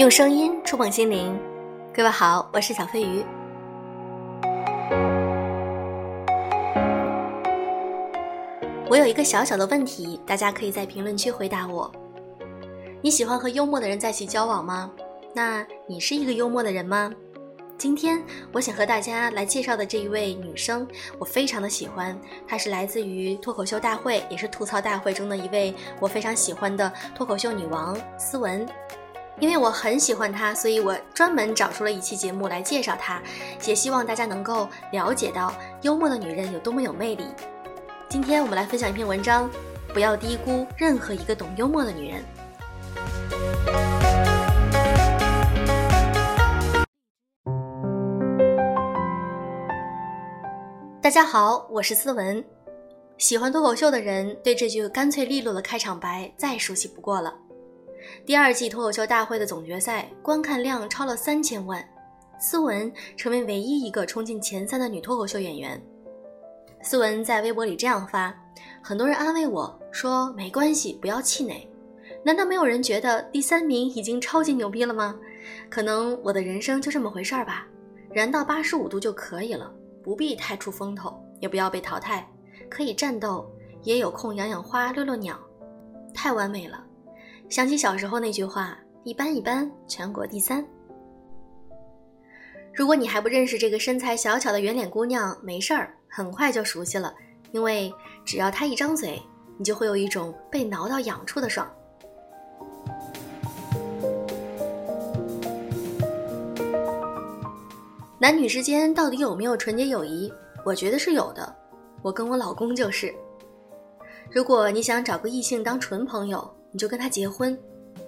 用声音触碰心灵，各位好，我是小飞鱼。我有一个小小的问题，大家可以在评论区回答我。你喜欢和幽默的人在一起交往吗？那你是一个幽默的人吗？今天我想和大家来介绍的这一位女生，我非常的喜欢，她是来自于脱口秀大会，也是吐槽大会中的一位我非常喜欢的脱口秀女王思文。因为我很喜欢她，所以我专门找出了一期节目来介绍她，也希望大家能够了解到幽默的女人有多么有魅力。今天我们来分享一篇文章，不要低估任何一个懂幽默的女人。大家好，我是思文。喜欢脱口秀的人对这句干脆利落的开场白再熟悉不过了。第二季脱口秀大会的总决赛观看量超了三千万，思文成为唯一一个冲进前三的女脱口秀演员。思文在微博里这样发：很多人安慰我说没关系，不要气馁。难道没有人觉得第三名已经超级牛逼了吗？可能我的人生就这么回事儿吧，燃到八十五度就可以了，不必太出风头，也不要被淘汰，可以战斗，也有空养养花、遛遛鸟，太完美了。想起小时候那句话：“一般一般，全国第三。”如果你还不认识这个身材小巧的圆脸姑娘，没事儿，很快就熟悉了。因为只要她一张嘴，你就会有一种被挠到痒处的爽。男女之间到底有没有纯洁友谊？我觉得是有的。我跟我老公就是。如果你想找个异性当纯朋友，你就跟他结婚，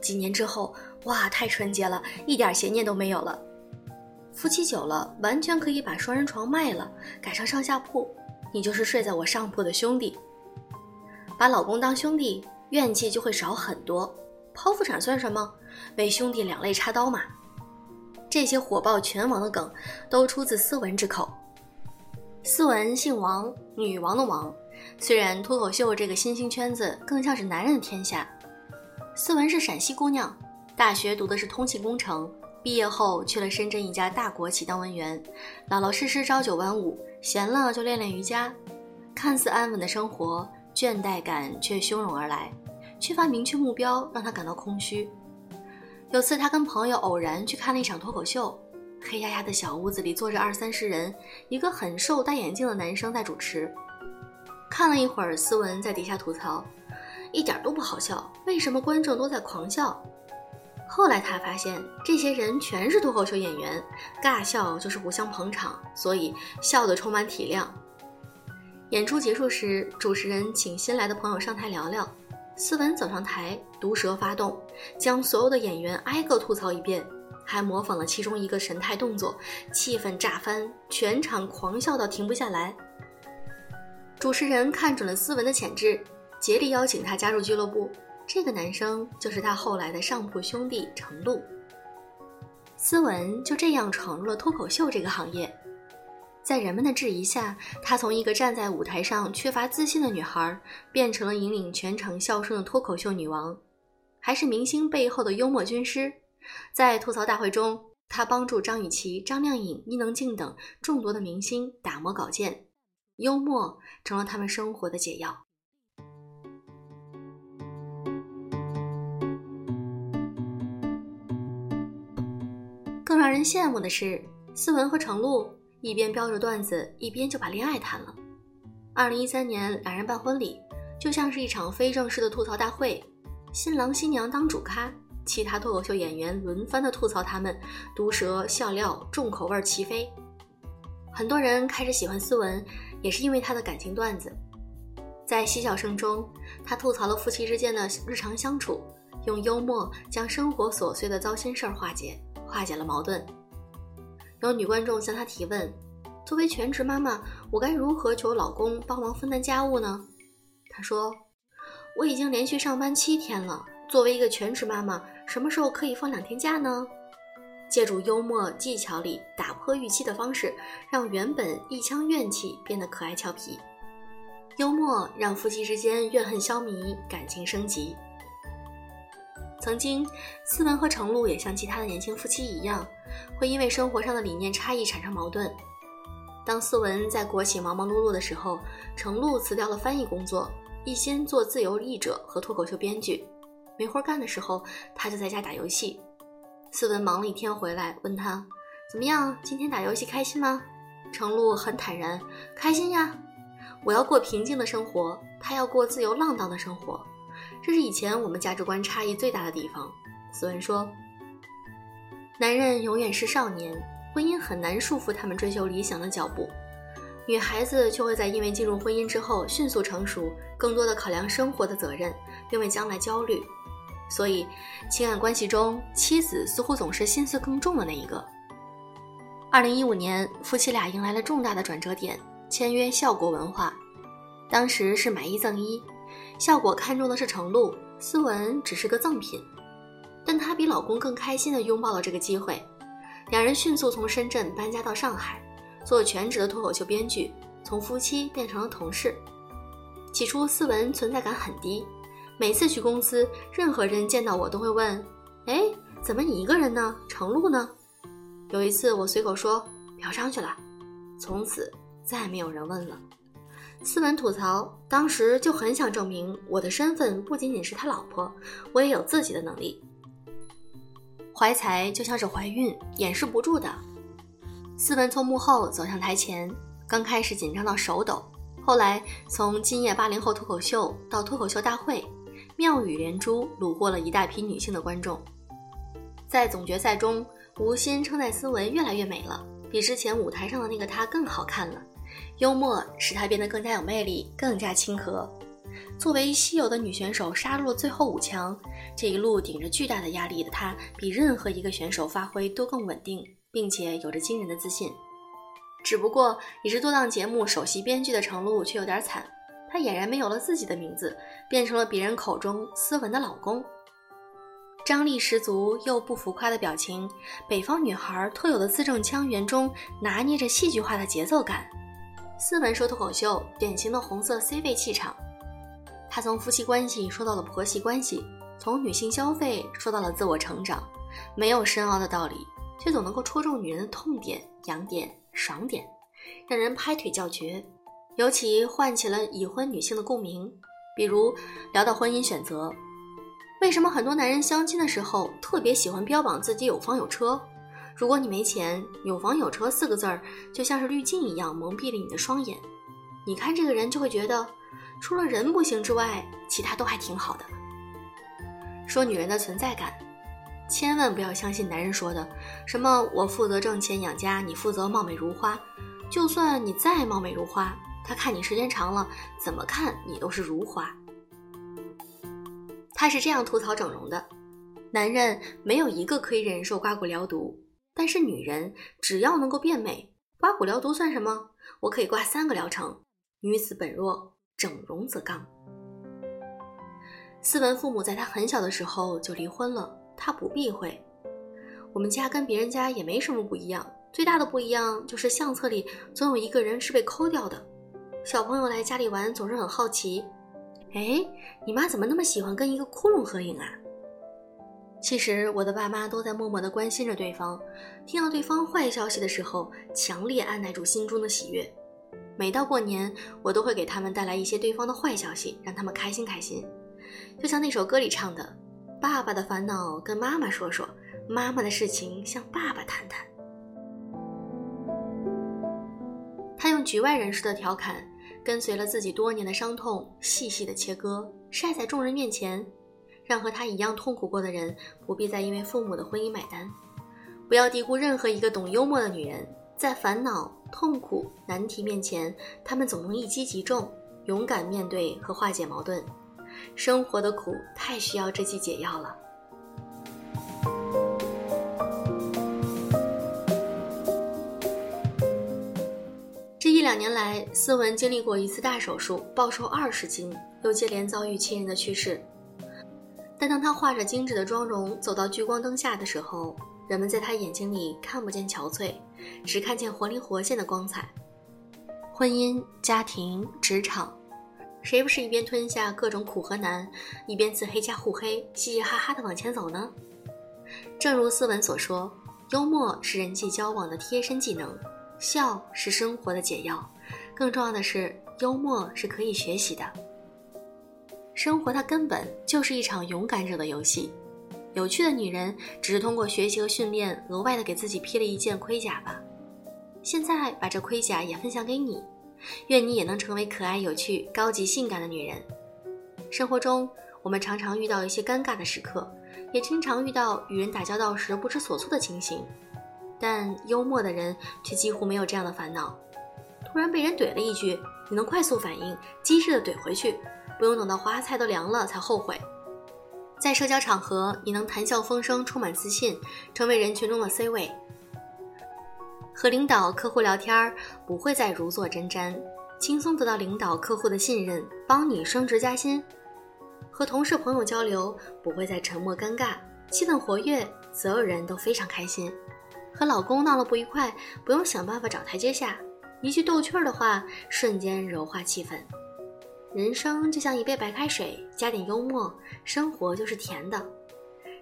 几年之后，哇，太纯洁了，一点邪念都没有了。夫妻久了，完全可以把双人床卖了，改成上下铺，你就是睡在我上铺的兄弟。把老公当兄弟，怨气就会少很多。剖腹产算什么？为兄弟两肋插刀嘛。这些火爆全网的梗，都出自斯文之口。斯文姓王，女王的王。虽然脱口秀这个新兴圈子更像是男人的天下，思文是陕西姑娘，大学读的是通信工程，毕业后去了深圳一家大国企当文员，老老实实朝九晚五，闲了就练练瑜伽。看似安稳的生活，倦怠感却汹涌而来，缺乏明确目标让她感到空虚。有次她跟朋友偶然去看了一场脱口秀，黑压压的小屋子里坐着二三十人，一个很瘦戴眼镜的男生在主持。看了一会儿，思文在底下吐槽，一点都不好笑。为什么观众都在狂笑？后来他发现，这些人全是脱口秀演员，尬笑就是互相捧场，所以笑得充满体谅。演出结束时，主持人请新来的朋友上台聊聊。思文走上台，毒舌发动，将所有的演员挨个吐槽一遍，还模仿了其中一个神态动作，气氛炸翻，全场狂笑到停不下来。主持人看准了思文的潜质，竭力邀请他加入俱乐部。这个男生就是他后来的上铺兄弟程璐。思文就这样闯入了脱口秀这个行业，在人们的质疑下，她从一个站在舞台上缺乏自信的女孩，变成了引领全场笑声的脱口秀女王，还是明星背后的幽默军师。在吐槽大会中，她帮助张雨绮、张靓颖、伊能静等众多的明星打磨稿件。幽默成了他们生活的解药。让人羡慕的是，思文和程璐一边飙着段子，一边就把恋爱谈了。二零一三年，两人办婚礼，就像是一场非正式的吐槽大会，新郎新娘当主咖，其他脱口秀演员轮番的吐槽他们，毒舌笑料重口味齐飞。很多人开始喜欢思文。也是因为他的感情段子，在嬉笑声中，他吐槽了夫妻之间的日常相处，用幽默将生活琐碎的糟心事儿化解，化解了矛盾。有女观众向他提问：“作为全职妈妈，我该如何求老公帮忙分担家务呢？”他说：“我已经连续上班七天了，作为一个全职妈妈，什么时候可以放两天假呢？”借助幽默技巧里打破预期的方式，让原本一腔怨气变得可爱俏皮。幽默让夫妻之间怨恨消弭，感情升级。曾经，思文和程璐也像其他的年轻夫妻一样，会因为生活上的理念差异产生矛盾。当思文在国企忙忙碌碌的时候，程璐辞掉了翻译工作，一心做自由译者和脱口秀编剧。没活干的时候，他就在家打游戏。思文忙了一天回来，问他怎么样？今天打游戏开心吗？程璐很坦然，开心呀。我要过平静的生活，他要过自由浪荡的生活。这是以前我们价值观差异最大的地方。斯文说：“男人永远是少年，婚姻很难束缚他们追求理想的脚步；女孩子却会在因为进入婚姻之后迅速成熟，更多的考量生活的责任，并为将来焦虑。所以，情感关系中，妻子似乎总是心思更重的那一个。”二零一五年，夫妻俩迎来了重大的转折点，签约效果文化，当时是买一赠一。效果看中的是程璐，思文只是个赠品，但她比老公更开心地拥抱了这个机会。两人迅速从深圳搬家到上海，做全职的脱口秀编剧，从夫妻变成了同事。起初，思文存在感很低，每次去公司，任何人见到我都会问：“哎，怎么你一个人呢？程璐呢？”有一次，我随口说：“嫖娼去了。”从此再没有人问了。斯文吐槽，当时就很想证明我的身份不仅仅是他老婆，我也有自己的能力。怀才就像是怀孕，掩饰不住的。斯文从幕后走向台前，刚开始紧张到手抖，后来从今夜八零后脱口秀到脱口秀大会，妙语连珠，虏获了一大批女性的观众。在总决赛中，吴昕称赞斯文越来越美了，比之前舞台上的那个她更好看了。幽默使她变得更加有魅力，更加亲和。作为稀有的女选手，杀入了最后五强。这一路顶着巨大的压力的她，比任何一个选手发挥都更稳定，并且有着惊人的自信。只不过，已是多档节目首席编剧的程璐却有点惨，她俨然没有了自己的名字，变成了别人口中斯文的老公。张力十足又不浮夸的表情，北方女孩特有的字正腔圆中拿捏着戏剧化的节奏感。斯文说脱口秀，典型的红色 C 位气场。他从夫妻关系说到了婆媳关系，从女性消费说到了自我成长，没有深奥的道理，却总能够戳中女人的痛点、痒点、爽点，让人拍腿叫绝。尤其唤起了已婚女性的共鸣。比如聊到婚姻选择，为什么很多男人相亲的时候特别喜欢标榜自己有房有车？如果你没钱，有房有车四个字儿就像是滤镜一样蒙蔽了你的双眼。你看这个人就会觉得，除了人不行之外，其他都还挺好的。说女人的存在感，千万不要相信男人说的什么“我负责挣钱养家，你负责貌美如花”。就算你再貌美如花，他看你时间长了，怎么看你都是如花。他是这样吐槽整容的：男人没有一个可以忍受刮骨疗毒。但是女人只要能够变美，刮骨疗毒算什么？我可以刮三个疗程。女子本弱，整容则刚。斯文父母在他很小的时候就离婚了，他不避讳。我们家跟别人家也没什么不一样，最大的不一样就是相册里总有一个人是被抠掉的。小朋友来家里玩总是很好奇，哎，你妈怎么那么喜欢跟一个窟窿合影啊？其实我的爸妈都在默默的关心着对方，听到对方坏消息的时候，强烈按耐住心中的喜悦。每到过年，我都会给他们带来一些对方的坏消息，让他们开心开心。就像那首歌里唱的：“爸爸的烦恼跟妈妈说说，妈妈的事情向爸爸谈谈。”他用局外人士的调侃，跟随了自己多年的伤痛，细细的切割，晒在众人面前。让和他一样痛苦过的人不必再因为父母的婚姻买单。不要低估任何一个懂幽默的女人，在烦恼、痛苦、难题面前，她们总能一击即中，勇敢面对和化解矛盾。生活的苦太需要这剂解药了。这一两年来，思文经历过一次大手术，暴瘦二十斤，又接连遭遇亲人的去世。但当他画着精致的妆容走到聚光灯下的时候，人们在他眼睛里看不见憔悴，只看见活灵活现的光彩。婚姻、家庭、职场，谁不是一边吞下各种苦和难，一边自黑加互黑，嘻嘻哈哈的往前走呢？正如斯文所说，幽默是人际交往的贴身技能，笑是生活的解药。更重要的是，幽默是可以学习的。生活它根本就是一场勇敢者的游戏。有趣的女人只是通过学习和训练，额外的给自己披了一件盔甲吧。现在把这盔甲也分享给你，愿你也能成为可爱、有趣、高级、性感的女人。生活中，我们常常遇到一些尴尬的时刻，也经常遇到与人打交道时不知所措的情形。但幽默的人却几乎没有这样的烦恼。突然被人怼了一句，你能快速反应，机智的怼回去，不用等到花菜都凉了才后悔。在社交场合，你能谈笑风生，充满自信，成为人群中的 C 位。和领导、客户聊天不会再如坐针毡，轻松得到领导、客户的信任，帮你升职加薪。和同事、朋友交流不会再沉默尴尬，气氛活跃，所有人都非常开心。和老公闹了不愉快，不用想办法找台阶下，一句逗趣儿的话，瞬间柔化气氛。人生就像一杯白开水，加点幽默，生活就是甜的。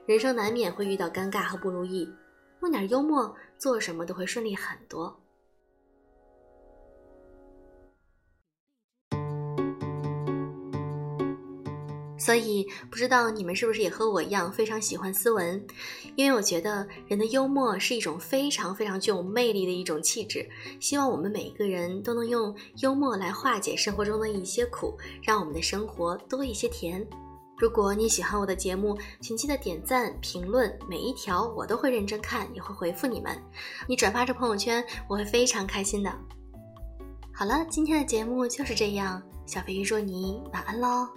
人生难免会遇到尴尬和不如意，用点幽默，做什么都会顺利很多。所以，不知道你们是不是也和我一样非常喜欢斯文？因为我觉得人的幽默是一种非常非常具有魅力的一种气质。希望我们每一个人都能用幽默来化解生活中的一些苦，让我们的生活多一些甜。如果你喜欢我的节目，请记得点赞、评论，每一条我都会认真看，也会回复你们。你转发至朋友圈，我会非常开心的。好了，今天的节目就是这样，小飞鱼祝你晚安喽。